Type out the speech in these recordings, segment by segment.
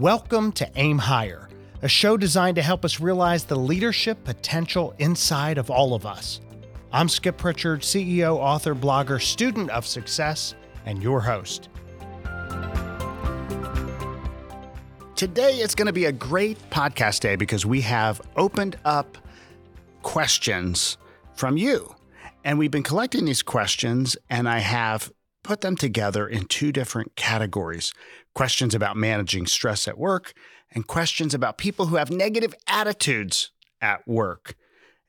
Welcome to Aim Higher, a show designed to help us realize the leadership potential inside of all of us. I'm Skip Pritchard, CEO, author, blogger, student of success, and your host. Today it's going to be a great podcast day because we have opened up questions from you. And we've been collecting these questions, and I have put them together in two different categories questions about managing stress at work, and questions about people who have negative attitudes at work.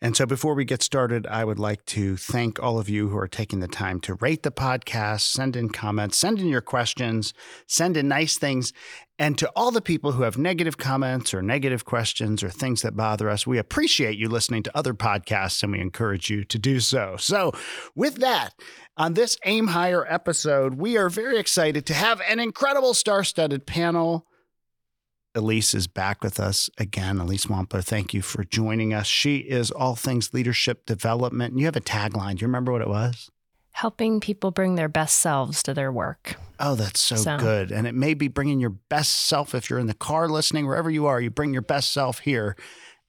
And so before we get started, I would like to thank all of you who are taking the time to rate the podcast, send in comments, send in your questions, send in nice things. And to all the people who have negative comments or negative questions or things that bother us, we appreciate you listening to other podcasts and we encourage you to do so. So, with that, on this Aim Higher episode, we are very excited to have an incredible star studded panel Elise is back with us again. Elise Wampler, thank you for joining us. She is all things leadership development. And you have a tagline. Do you remember what it was? Helping people bring their best selves to their work. Oh, that's so, so, good. And it may be bringing your best self if you're in the car listening, wherever you are, you bring your best self here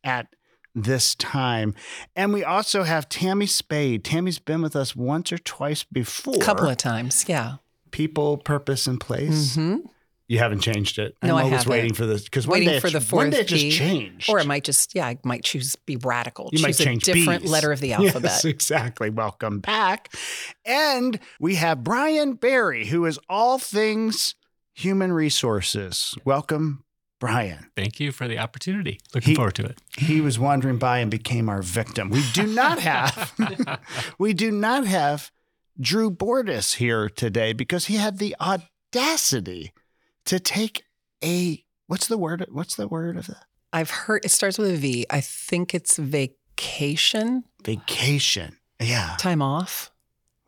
at this time. And we also have Tammy Spade. Tammy's been with us once or twice before. A couple of times, yeah. People, purpose, and place. Mm-hmm. You haven't changed it. No, I'm I haven't. waiting for this because waiting one day for the it, fourth one day it just B, changed, or it might just yeah, I might choose be radical. You choose might change a different B's. letter of the alphabet. Yes, exactly. Welcome back, and we have Brian Barry, who is all things human resources. Welcome, Brian. Thank you for the opportunity. Looking He- forward to it. He was wandering by and became our victim. We do not have, we do not have Drew Bordis here today because he had the audacity to take a what's the word? What's the word of that? I've heard it starts with a V. I think it's vacation, Vacation. Yeah. time off.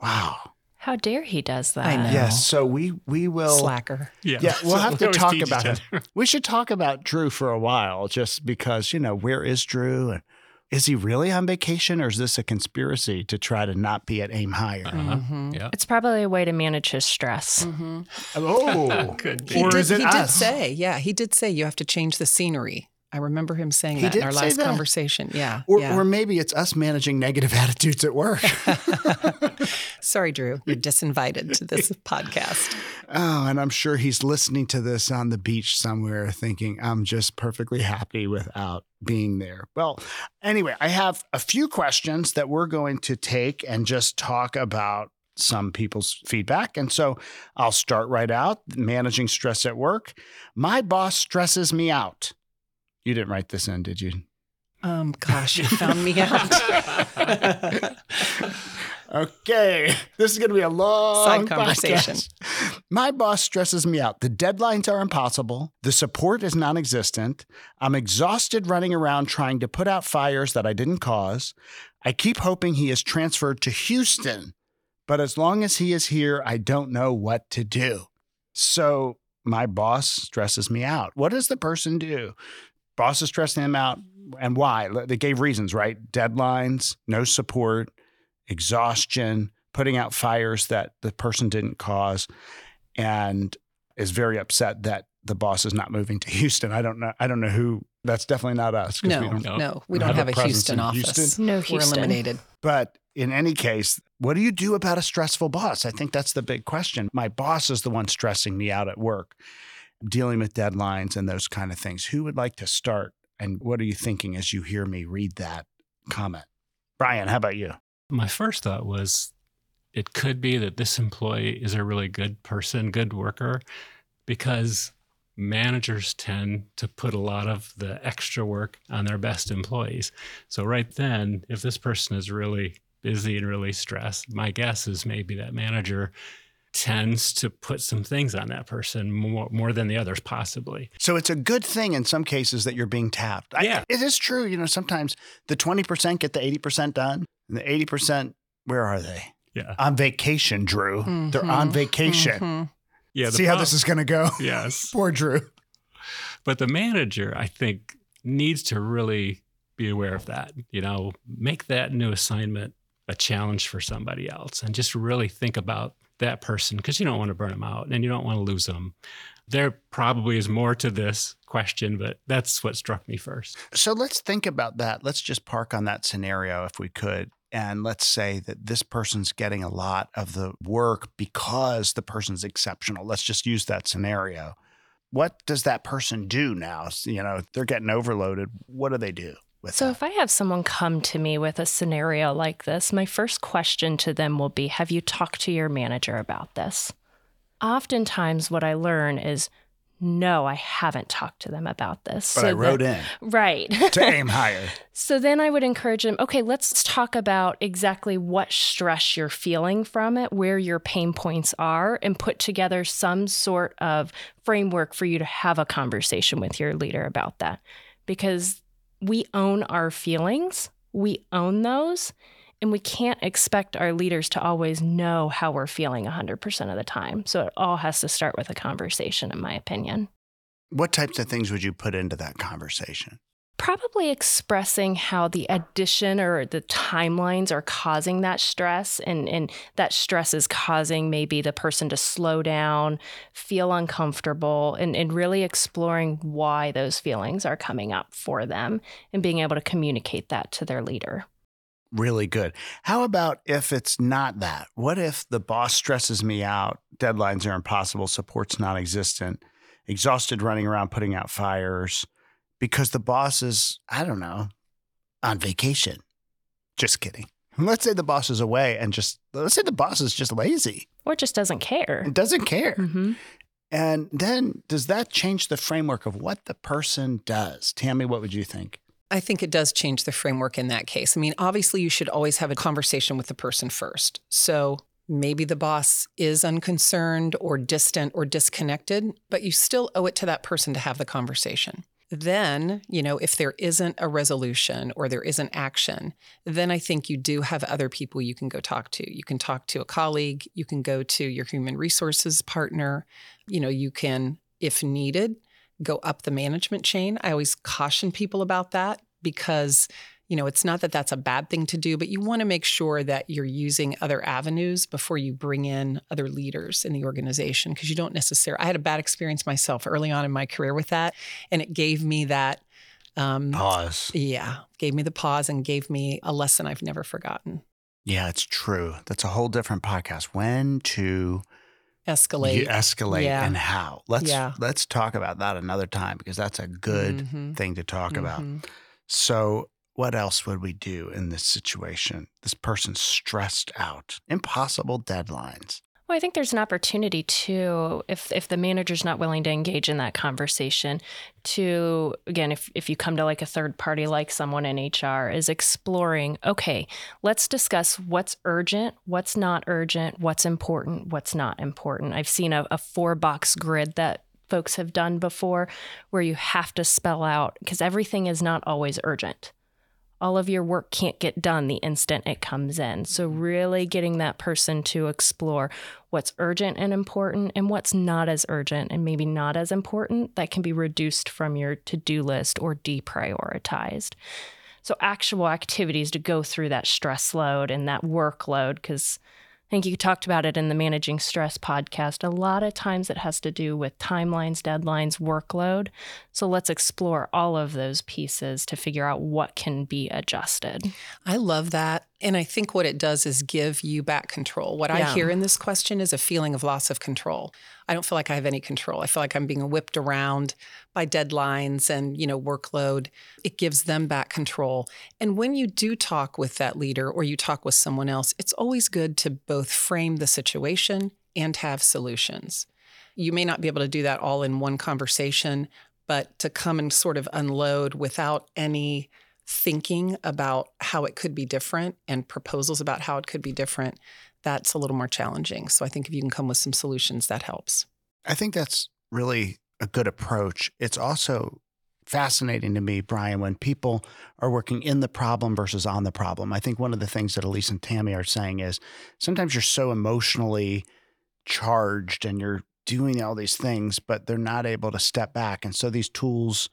Wow. How dare he does that? I know. Yes. So we we will. Slacker. Yeah, Yeah. we'll So have to talk about it. We should talk about Drew for a while, just because you know where is Drew and is he really on vacation or is this a conspiracy to try to not be at Aim Higher? Uh-huh. Mhm. Yeah. It's probably a way to manage his stress. Mhm. Oh, Could be. He or did, is it he did say, yeah, he did say you have to change the scenery. I remember him saying He that in our last that. conversation. Yeah. Or, yeah. or maybe it's us managing negative attitudes at work. Sorry, Drew. You're disinvited to this podcast. oh, and I'm sure he's listening to this on the beach somewhere thinking, I'm just perfectly happy without being there. Well, anyway, I have a few questions that we're going to take and just talk about some people's feedback. And so I'll start right out managing stress at work. My boss stresses me out. You didn't write this in, did you? Um, gosh, you found me out. Okay, this is going to be a long Side conversation. podcast. My boss stresses me out. The deadlines are impossible. The support is non existent. I'm exhausted running around trying to put out fires that I didn't cause. I keep hoping he is transferred to Houston, but as long as he is here, I don't know what to do. So my boss stresses me out. What does the person do? Boss is stressing him out. And why? They gave reasons, right? Deadlines, no support, exhaustion, putting out fires that the person didn't cause, and is very upset that the boss is not moving to Houston. I don't know. I don't know who. That's definitely not us. No, we don't- no, No. we don't have have, a a Houston office. Houston? No We're Houston. eliminated. But in any case, what do you do about a stressful boss? I think that's the big question. My boss is the one stressing me out at work, dealing with deadlines and those kind of things. Who would like to start? And what are you thinking as you hear me read that comment? Brian, how about you? My first thought was it could be that this employee is a really good person, good worker, because managers tend to put a lot of the extra work on their best employees. So, right then, if this person is really busy and really stressed, my guess is maybe that manager tends to put some things on that person more, more than the others, possibly. So it's a good thing in some cases that you're being tapped. I- Yeah. it is true. You know, sometimes the 20% get the 80% done, and the 80%, where are they? Yeah. On vacation, Drew. They're on Mhm. vacation. Mhm. Yeah. the See how this is going to go? Yes. Poor Drew. But the manager, I think, needs to really be aware of that. You know, make that new assignment a challenge for somebody else and just really think about that person because you don't want to burn them out and you don't want to lose them. There probably is more to this question, but that's what struck me first. So let's think about that. Let's just park on that scenario if we could. And let's say that this person's getting a lot of the work because the person's exceptional. Let's just use that scenario. What does that person do now? You know, they're getting overloaded. What do they do? So, that? if I have someone come to me with a scenario like this, my first question to them will be Have you talked to your manager about this? Oftentimes, what I learn is no, I haven't talked to them about this. But so I wrote in. Right. to aim higher. So then I would encourage them, okay, let's talk about exactly what stress you're feeling from it, where your pain points are, and put together some sort of framework for you to have a conversation with your leader about that. Because we own our feelings, we own those. And we can't expect our leaders to always know how we're feeling 100% of the time. So it all has to start with a conversation, in my opinion. What types of things would you put into that conversation? Probably expressing how the addition or the timelines are causing that stress, and, and that stress is causing maybe the person to slow down, feel uncomfortable, and, and really exploring why those feelings are coming up for them and being able to communicate that to their leader really good. How about if it's not that? What if the boss stresses me out, deadlines are impossible, support's non existent, exhausted running around putting out fires because the boss is, I don't know, on vacation? Just kidding. Let's say the boss is away and just, let's say the boss is just lazy. Or just doesn't care. It doesn't care. Mm-hmm. And then does that change the framework of what the person does? Tammy, what would you think? I think it does change the framework in that case. I mean, obviously, you should always have a conversation with the person first. So maybe the boss is unconcerned or distant or disconnected, but you still owe it to that person to have the conversation. Then, you know, if there isn't a resolution or there isn't action, then I think you do have other people you can go talk to. You can talk to a colleague, you can go to your human resources partner, you know, you can, if needed, go up the management chain. I always caution people about that because you know it's not that that's a bad thing to do but you want to make sure that you're using other avenues before you bring in other leaders in the organization because you don't necessarily i had a bad experience myself early on in my career with that and it gave me that um, pause yeah gave me the pause and gave me a lesson i've never forgotten yeah it's true that's a whole different podcast when to escalate you escalate yeah. and how let's yeah. let's talk about that another time because that's a good mm-hmm. thing to talk mm-hmm. about so what else would we do in this situation? This person's stressed out. Impossible deadlines. Well, I think there's an opportunity too, if if the manager's not willing to engage in that conversation, to again, if if you come to like a third party like someone in HR, is exploring, okay, let's discuss what's urgent, what's not urgent, what's important, what's not important. I've seen a, a four box grid that folks have done before where you have to spell out because everything is not always urgent all of your work can't get done the instant it comes in. So, really getting that person to explore what's urgent and important and what's not as urgent and maybe not as important that can be reduced from your to do list or deprioritized. So, actual activities to go through that stress load and that workload, because I think you talked about it in the Managing Stress podcast. A lot of times it has to do with timelines, deadlines, workload. So let's explore all of those pieces to figure out what can be adjusted. I love that. And I think what it does is give you back control. What yeah. I hear in this question is a feeling of loss of control. I don't feel like I have any control. I feel like I'm being whipped around by deadlines and, you know, workload. It gives them back control. And when you do talk with that leader or you talk with someone else, it's always good to both frame the situation and have solutions. You may not be able to do that all in one conversation, but to come and sort of unload without any thinking about how it could be different and proposals about how it could be different, that's a little more challenging. So I think if you can come with some solutions, that helps. I think that's really a good approach. It's also fascinating to me, Brian, when people are working in the problem versus on the problem. I think one of the things that Elise and Tammy are saying is sometimes you're so emotionally charged and you're doing all these things, but they're not able to step back. And so these tools,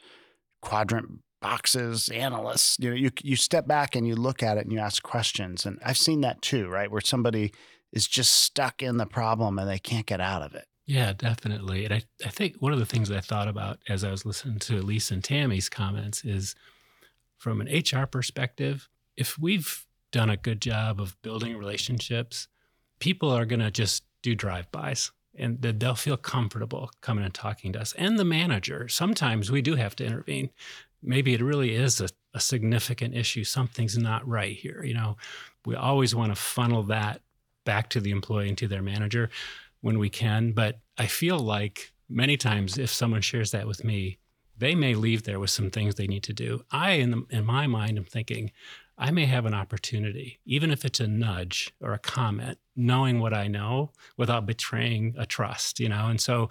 quadrant boxes, analysts, you know, you you step back and you look at it and you ask questions. And I've seen that too, right? Where somebody is just stuck in the problem and they can't get out of it. Yeah, definitely. And I, I think one of the things I thought about as I was listening to Lisa and Tammy's comments is from an HR perspective, if we've done a good job of building relationships, people are going to just do drive-bys and they'll feel comfortable coming and talking to us. And the manager, sometimes we do have to intervene. Maybe it really is a, a significant issue. Something's not right here. You know, we always want to funnel that back to the employee and to their manager when we can. But I feel like many times if someone shares that with me, they may leave there with some things they need to do. I, in, the, in my mind, am thinking, I may have an opportunity, even if it's a nudge or a comment, knowing what I know without betraying a trust, you know? And so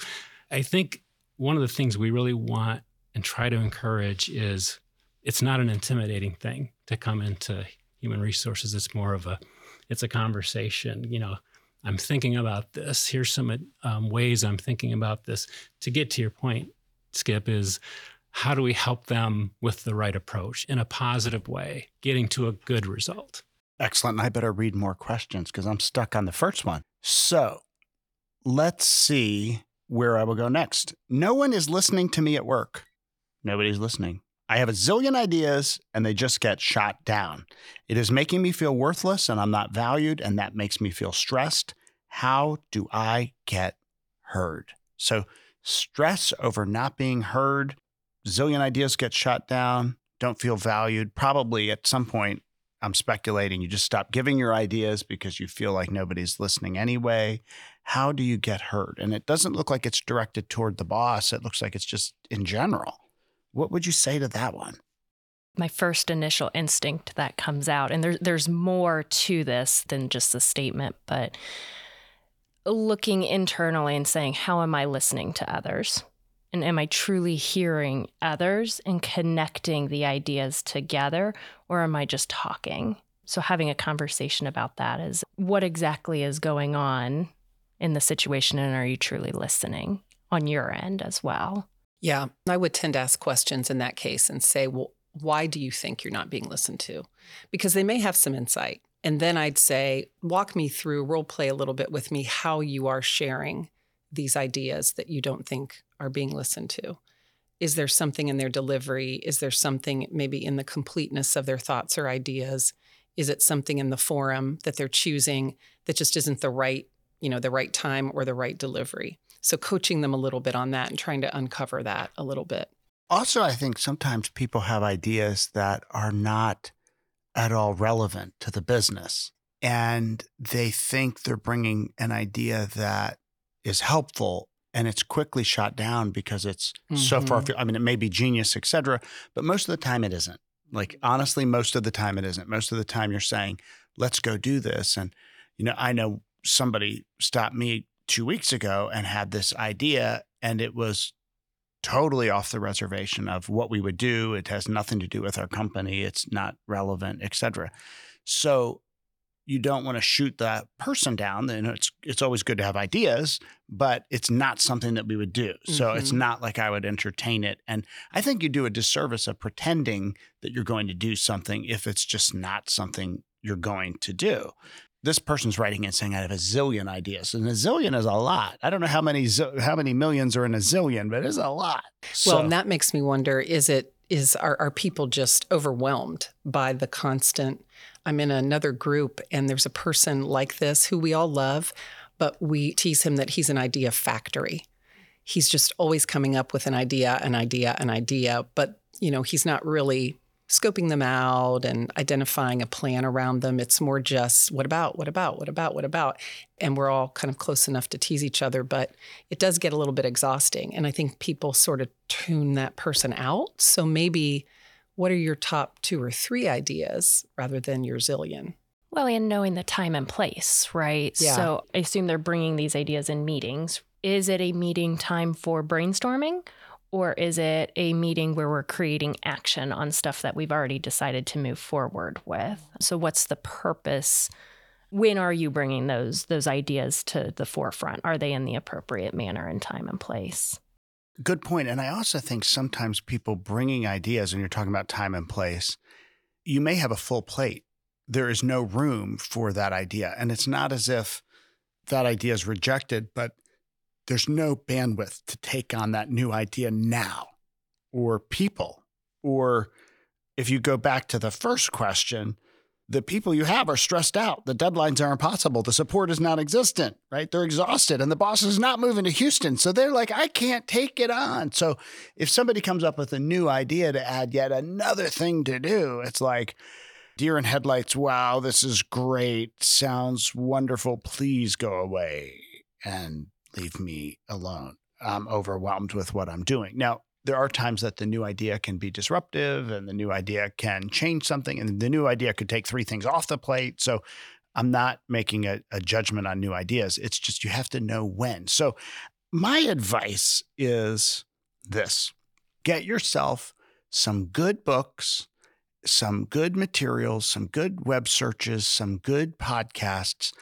I think one of the things we really want and try to encourage is it's not an intimidating thing to come into human resources. It's more of a, it's a conversation, you know, I'm thinking about this. Here's some um, ways I'm thinking about this. To get to your point, Skip, is how do we help them with the right approach in a positive way, getting to a good result? Excellent. And I better read more questions because I'm stuck on the first one. So let's see where I will go next. No one is listening to me at work. Nobody's listening. I have a zillion ideas and they just get shot down. It is making me feel worthless and I'm not valued, and that makes me feel stressed. How do I get heard? So, stress over not being heard, zillion ideas get shot down, don't feel valued. Probably at some point, I'm speculating, you just stop giving your ideas because you feel like nobody's listening anyway. How do you get heard? And it doesn't look like it's directed toward the boss, it looks like it's just in general. What would you say to that one? My first initial instinct that comes out, and there, there's more to this than just the statement, but looking internally and saying, How am I listening to others? And am I truly hearing others and connecting the ideas together, or am I just talking? So, having a conversation about that is what exactly is going on in the situation, and are you truly listening on your end as well? Yeah, I would tend to ask questions in that case and say, well, why do you think you're not being listened to? Because they may have some insight. And then I'd say, walk me through, role play a little bit with me how you are sharing these ideas that you don't think are being listened to. Is there something in their delivery? Is there something maybe in the completeness of their thoughts or ideas? Is it something in the forum that they're choosing that just isn't the right, you know, the right time or the right delivery? So coaching them a little bit on that and trying to uncover that a little bit. Also, I think sometimes people have ideas that are not at all relevant to the business. And they think they're bringing an idea that is helpful and it's quickly shot down because it's mm-hmm. so far. Mm-hmm. I mean, it may be genius, et cetera, but most of the time it isn't. Like, honestly, most of the time it isn't. Most of the time you're saying, let's go do this. And, you know, I know somebody stopped me two weeks ago and had this idea, and it was totally off the reservation of what we would do. It has nothing to do with our company. It's not relevant, et cetera. So you don't want to shoot that person down. Then it's it's always good to have ideas, but it's not something that we would do. So mm-hmm. it's not like I would entertain it. And I think you do a disservice of pretending that you're going to do something if it's just not something you're going to do this person's writing and saying I have a zillion ideas, and a zillion is a lot. I don't know how many how many millions are in a zillion, but it's a lot. So. Well, and that makes me wonder: is it is are are people just overwhelmed by the constant? I'm in another group, and there's a person like this who we all love, but we tease him that he's an idea factory. He's just always coming up with an idea, an idea, an idea, but you know he's not really scoping them out and identifying a plan around them. It's more just what about, what about, what about, what about? And we're all kind of close enough to tease each other, but it does get a little bit exhausting. And I think people sort of tune that person out. So maybe what are your top two or three ideas rather than your zillion? Well, and knowing the time and place, right? Yeah. So I assume they're bringing these ideas in meetings. Is it a meeting time for brainstorming? Or is it a meeting where we're creating action on stuff that we've already decided to move forward with? So, what's the purpose? When are you bringing those those ideas to the forefront? Are they in the appropriate manner and time and place? Good point. And I also think sometimes people bringing ideas, when you're talking about time and place, you may have a full plate. There is no room for that idea. And it's not as if that idea is rejected, but there's no bandwidth to take on that new idea now or people. Or if you go back to the first question, the people you have are stressed out. The deadlines are impossible. The support is non existent, right? They're exhausted and the boss is not moving to Houston. So they're like, I can't take it on. So if somebody comes up with a new idea to add yet another thing to do, it's like, deer in headlights, wow, this is great. Sounds wonderful. Please go away and leave me alone. I'm overwhelmed with what I'm doing. Now, there are times that the new idea can be disruptive and the new idea can change something and the new idea could take three things off the plate. So I'm not making a, a judgment on new ideas. It's just you have to know when. So my advice is this get yourself some good books, some good materials, some good web searches, some good podcasts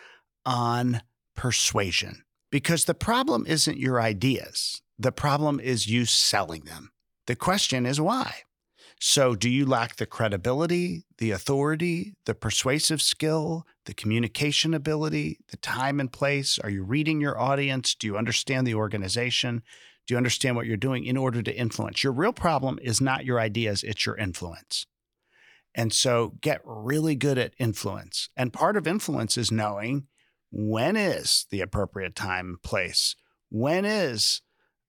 on persuasion. Because the problem isn't your ideas. The problem is you selling them. The question is why. So, do you lack the credibility, the authority, the persuasive skill, the communication ability, the time and place? Are you reading your audience? Do you understand the organization? Do you understand what you're doing in order to influence? Your real problem is not your ideas, it's your influence. And so, get really good at influence. And part of influence is knowing when is the appropriate time, place? When is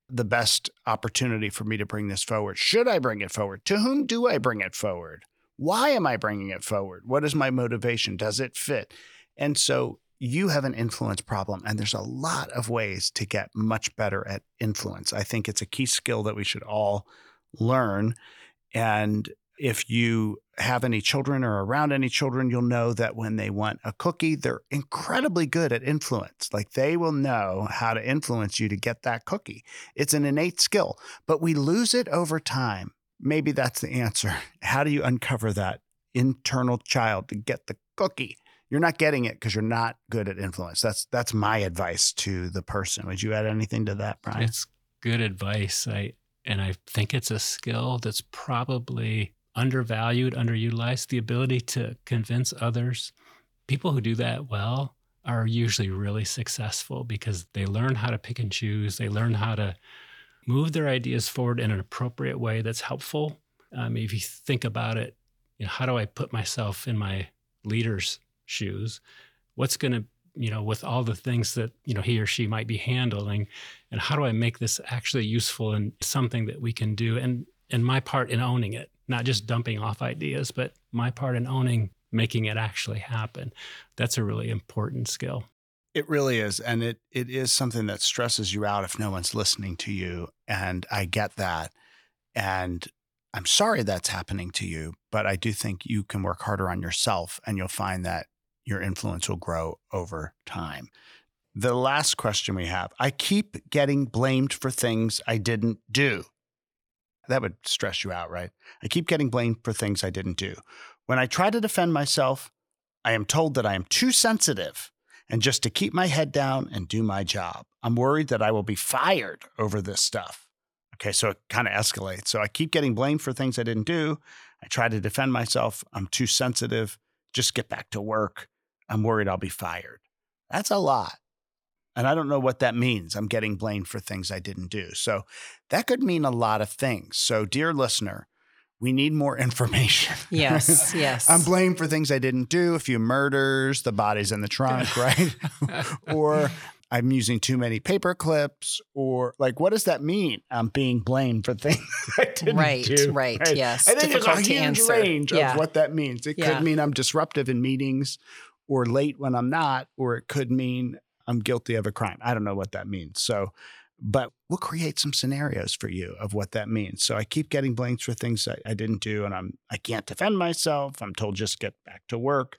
the best opportunity for me to bring this forward? Should I bring it forward? To whom do I bring it forward? Why am I bringing it forward? What is my motivation? Does it fit? And so you have an influence problem, and there's a lot of ways to get much better at influence. I think it's a key skill that we should all learn. And if you have any children or around any children, you'll know that when they want a cookie, they're incredibly good at influence. Like they will know how to influence you to get that cookie. It's an innate skill, but we lose it over time. Maybe that's the answer. How do you uncover that internal child to get the cookie? You're not getting it because you're not good at influence. That's that's my advice to the person. Would you add anything to that, Brian? It's good advice. I and I think it's a skill that's probably undervalued, underutilized, the ability to convince others. People who do that well are usually really successful because they learn how to pick and choose. They learn how to move their ideas forward in an appropriate way that's helpful. Um, if you think about it, you know, how do I put myself in my leader's shoes? What's going to, you know, with all the things that, you know, he or she might be handling, and how do I make this actually useful and something that we can do? And and my part in owning it not just dumping off ideas, but my part in owning making it actually happen. That's a really important skill. It really is. And it it is something that stresses you out if no one's listening to you. And I get that. And I'm sorry that's happening to you, but I do think you can work harder on yourself and you'll find that your influence will grow over time. The last question we have I keep getting blamed for things I didn't do. That would stress you out, right? I keep getting blamed for things I didn't do. When I try to defend myself, I am told that I am too sensitive and just to keep my head down and do my job. I'm worried that I will be fired over this stuff. Okay, so it kind of escalates. So I keep getting blamed for things I didn't do. I try to defend myself. I'm too sensitive. Just get back to work. I'm worried I'll be fired. That's a lot. And I don't know what that means. I'm getting blamed for things I didn't do. So that could mean a lot of things. So, dear listener, we need more information. Yes, yes. I'm blamed for things I didn't do, a few murders, the bodies in the trunk, right? or I'm using too many paper clips, or like, what does that mean? I'm being blamed for things I didn't right, do. Right, right, yes. I think there's a huge answer. range yeah. of what that means. It Yeah. could mean I'm disruptive in meetings or late when I'm not, or it could mean I'm guilty of a crime. I don't know what that means. So, but we'll create some scenarios for you of what that means. So I keep getting blamed for things I, I didn't do, and I'm I can't defend myself. I'm told just get back to work,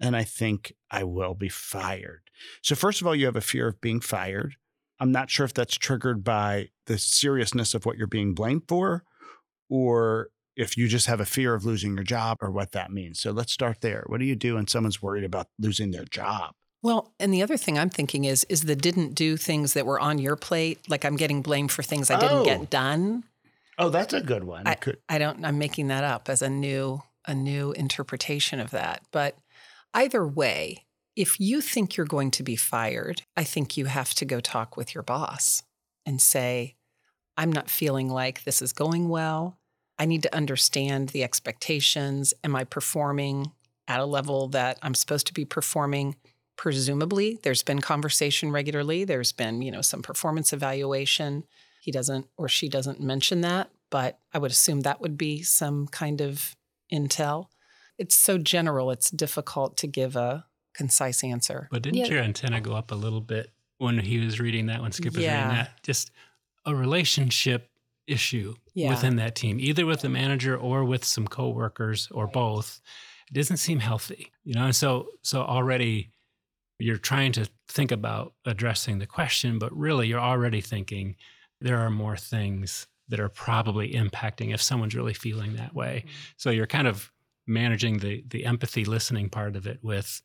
and I think I will be fired. So first of all, you have a fear of being fired. I'm not sure if that's triggered by the seriousness of what you're being blamed for, or if you just have a fear of losing your job, or what that means. So let's start there. What do you do when someone's worried about losing their job? Well, and the other thing I'm thinking is is the didn't do things that were on your plate, like I'm getting blamed for things I didn't Oh. get done. Oh, that's a good one. I could. I don't I'm making that up as a new a new interpretation of that. But either way, If you think you're going to be fired, I think you have to go talk with your boss and say, I'm not feeling like this is going well. I need to understand the expectations. Am I performing at a level that I'm supposed to be performing? Presumably, there's been conversation regularly. There's been, you know, some performance evaluation. He doesn't or she doesn't mention that, but I would assume that would be some kind of intel. It's so general, it's difficult to give a concise answer. But didn't Yeah. your antenna go up a little bit when he was reading that, when Skip was Yeah. reading that? Just a relationship issue Yeah. within that team, either with the manager or with some coworkers or both. It doesn't seem healthy, you know. And so, so already you're trying to think about addressing the question, but really you're already thinking there are more things that are probably impacting if someone's really feeling that way. So you're kind of managing the the empathy listening part of it with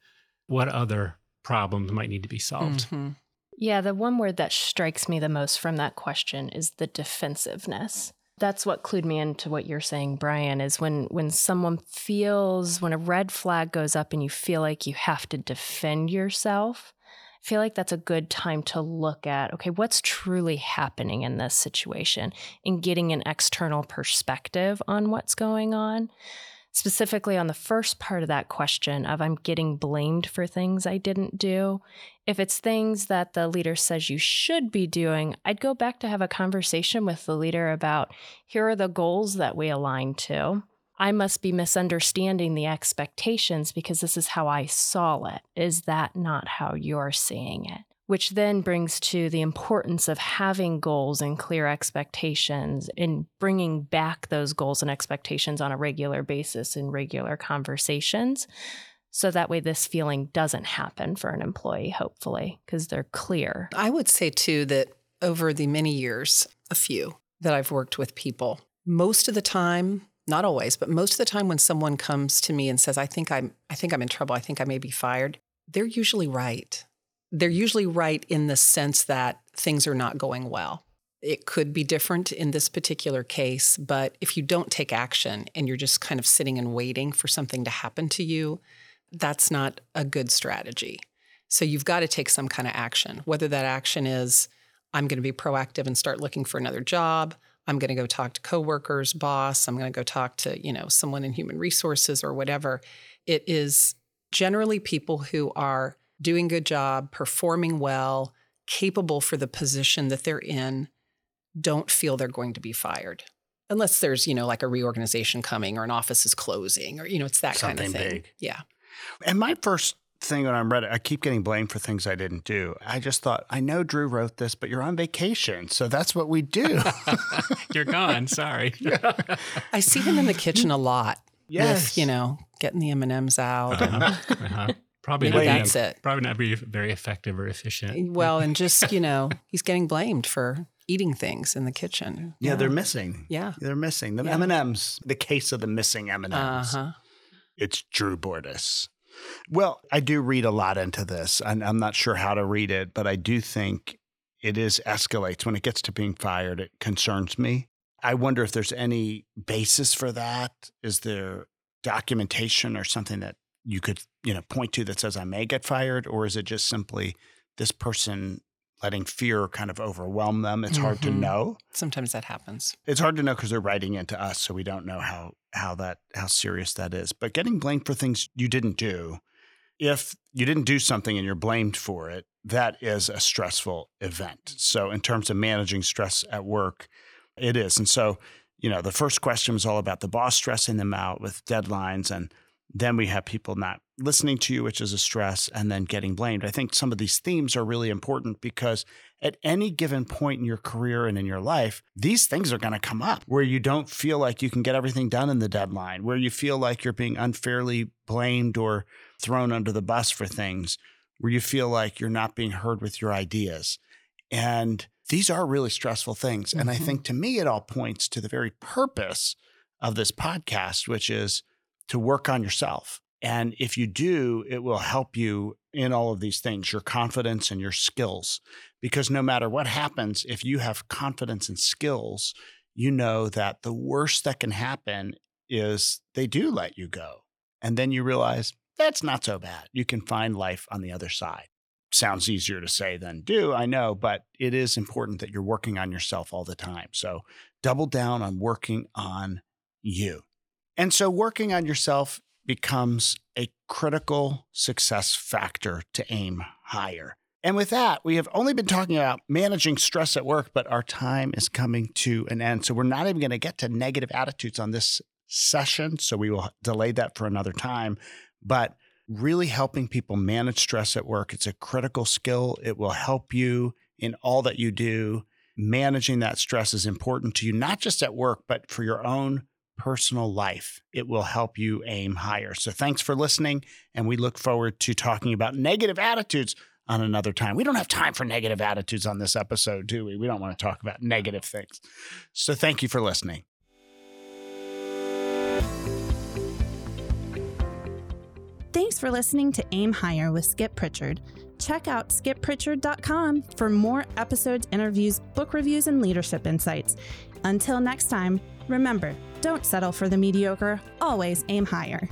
what other problems might need to be solved. Mhm. Yeah, the one word that strikes me the most from that question is the defensiveness. That's what clued me into what you're saying, Brian, is when when someone feels when a red flag goes up and you feel like you have to defend yourself, I feel like that's a good time to look at, okay, what's truly happening in this situation and getting an external perspective on what's going on specifically on the first part of that question of I'm getting blamed for things I didn't do. If it's things that the leader says you should be doing, I'd go back to have a conversation with the leader about here are the goals that we align to. I must be misunderstanding the expectations because this is how I saw it. Is that not how you're seeing it? Which then brings to the importance of having goals and clear expectations and bringing back those goals and expectations on a regular basis in regular conversations. So that way, this feeling doesn't happen for an employee, hopefully, because they're clear. I would say too that over the many years, a few that I've worked with people, most of the time, not always, but most of the time when someone comes to me and says, I think I'm I think I'm in trouble, I think I may be fired, they're usually right. They're usually right in the sense that things are not going well. It could be different in this particular case, but if you don't take action and you're just kind of sitting and waiting for something to happen to you, that's not a good strategy. So you've got to take some kind of action, whether that action is I'm going to be proactive and start looking for another job. I'm going to go talk to coworkers, boss. I'm going to go talk to, you know, someone in human resources or whatever. It is generally people who are doing a good job, performing well, capable for the position that they're in, don't feel they're going to be fired. Unless there's, you know, like a reorganization coming or an office is closing or, you know, it's that kind of thing. big. Yeah. And my first thing when I'm read it, I keep getting blamed for things I didn't do. I just thought, I know Drew wrote this, but you're on vacation. So that's what we do. You're gone. Sorry. I see him in the kitchen a lot. Yes. With, you know, getting the M&Ms out. Uh-huh. Uh-huh. Probably Maybe not. that's being, it. Probably not be very effective or efficient. Well, and just, you know, he's getting blamed for eating things in the kitchen. yeah, they're missing. Yeah. They're missing the Yeah. M&Ms. The case of the missing M&Ms. Uh-huh. It's Drew Bordis. Well, I do read a lot into this, and I'm not sure how to read it, but I do think it is escalates when it gets to being fired. It concerns me. I wonder if there's any basis for that. Is there documentation or something that you could, you know, point to that says I may get fired, or is it just simply this person letting fear kind of overwhelm them? It's hard to Mhm. know. Sometimes that happens. It's hard to know because they're writing into us, so we don't know how how that how serious that is. But getting blamed for things you didn't do, if you didn't do something and you're blamed for it, that is a stressful event. So in terms of managing stress at work, it is. And so, you know, the first question was all about the boss stressing them out with deadlines and then we have people not listening to you, which is a stress, and then getting blamed. I think some of these themes are really important because at any given point in your career and in your life, these things are going to come up where you don't feel like you can get everything done in the deadline, where you feel like you're being unfairly blamed or thrown under the bus for things, where you feel like you're not being heard with your ideas. And these are really stressful things. And I Mhm. think to me, it all points to the very purpose of this podcast, which is to work on yourself. And if you do, it will help you in all of these things, your confidence and your skills. Because no matter what happens, if you have confidence and skills, you know that the worst that can happen is they do let you go. And then you realize that's not so bad. You can find life on the other side. Sounds easier to say than do, I know, but it is important that you're working on yourself all the time. So double down on working on you. And so working on yourself becomes a critical success factor to aim higher. And with that, we have only been talking about managing stress at work, but our time is coming to an end. So we're not even going to get to negative attitudes on this session. So we will delay that for another time. But really helping people manage stress at work, it's a critical skill. It will help you in all that you do. Managing that stress is important to you, not just at work, but for your own personal life. It will help you aim higher. So thanks for listening. And we look forward to talking about negative attitudes on another time. We don't have time for negative attitudes on this episode, do we? We don't want to talk about negative things. So thank you for listening. Thanks for listening to Aim Higher with Skip Pritchard. Check out skippritchard.com for more episodes, interviews, book reviews, and leadership insights. Until next time, remember don't settle for the mediocre, always aim higher.